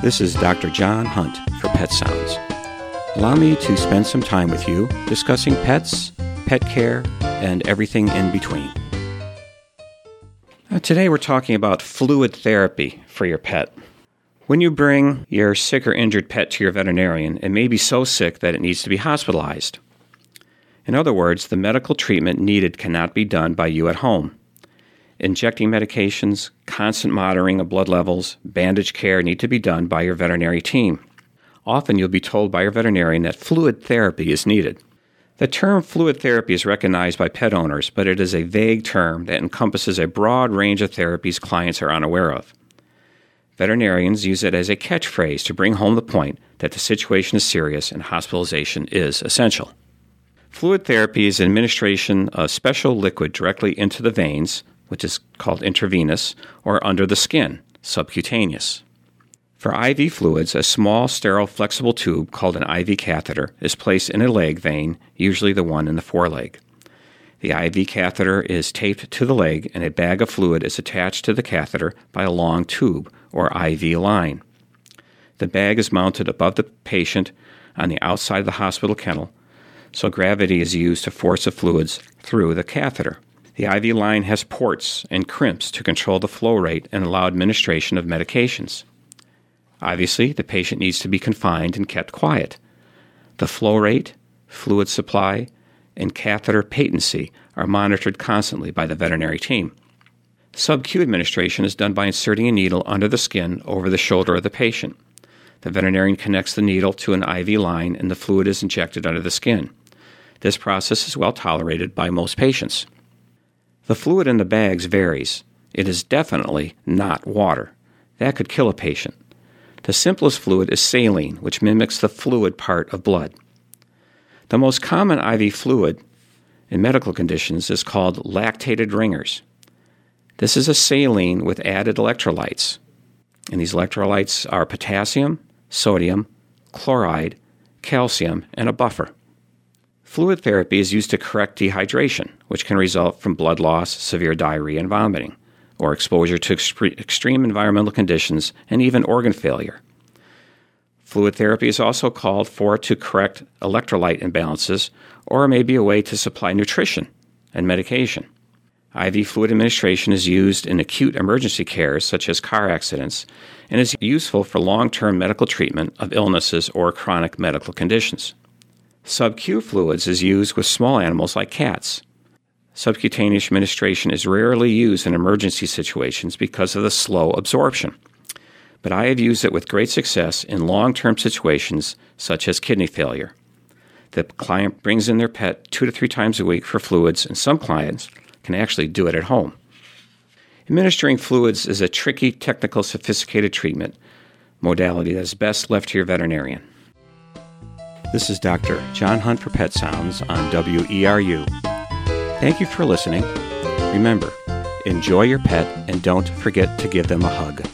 This is Dr. John Hunt for Pet Sounds. Allow me to spend some time with you discussing pets, pet care, and everything in between. Uh, today we're talking about fluid therapy for your pet. When you bring your sick or injured pet to your veterinarian, it may be so sick that it needs to be hospitalized. In other words, the medical treatment needed cannot be done by you at home. Injecting medications, constant monitoring of blood levels, bandage care need to be done by your veterinary team. Often you'll be told by your veterinarian that fluid therapy is needed. The term fluid therapy is recognized by pet owners, but it is a vague term that encompasses a broad range of therapies clients are unaware of. Veterinarians use it as a catchphrase to bring home the point that the situation is serious and hospitalization is essential. Fluid therapy is administration of special liquid directly into the veins, which is called intravenous, or under the skin, subcutaneous. For IV fluids, a small, sterile, flexible tube called an IV catheter is placed in a leg vein, usually the one in the foreleg. The IV catheter is taped to the leg, and a bag of fluid is attached to the catheter by a long tube, or IV line. The bag is mounted above the patient on the outside of the hospital kennel, so gravity is used to force the fluids through the catheter. The IV line has ports and crimps to control the flow rate and allow administration of medications. Obviously, the patient needs to be confined and kept quiet. The flow rate, fluid supply, and catheter patency are monitored constantly by the veterinary team. Sub-Q administration is done by inserting a needle under the skin over the shoulder of the patient. The veterinarian connects the needle to an IV line and the fluid is injected under the skin. This process is well tolerated by most patients. The fluid in the bags varies. It is definitely not water. That could kill a patient. The simplest fluid is saline, which mimics the fluid part of blood. The most common IV fluid in medical conditions is called lactated Ringer's. This is a saline with added electrolytes. And these electrolytes are potassium, sodium, chloride, calcium, and a buffer. Fluid therapy is used to correct dehydration, which can result from blood loss, severe diarrhea, and vomiting, or exposure to extreme environmental conditions and even organ failure. Fluid therapy is also called for to correct electrolyte imbalances or may be a way to supply nutrition and medication. IV fluid administration is used in acute emergency care, such as car accidents, and is useful for long term medical treatment of illnesses or chronic medical conditions. Sub-Q fluids is used with small animals like cats. Subcutaneous administration is rarely used in emergency situations because of the slow absorption. But I have used it with great success in long term situations such as kidney failure. The client brings in their pet two to three times a week for fluids, and some clients can actually do it at home. Administering fluids is a tricky, technical, sophisticated treatment modality that is best left to your veterinarian. This is Dr. John Hunt for Pet Sounds on WERU. Thank you for listening. Remember, enjoy your pet and don't forget to give them a hug.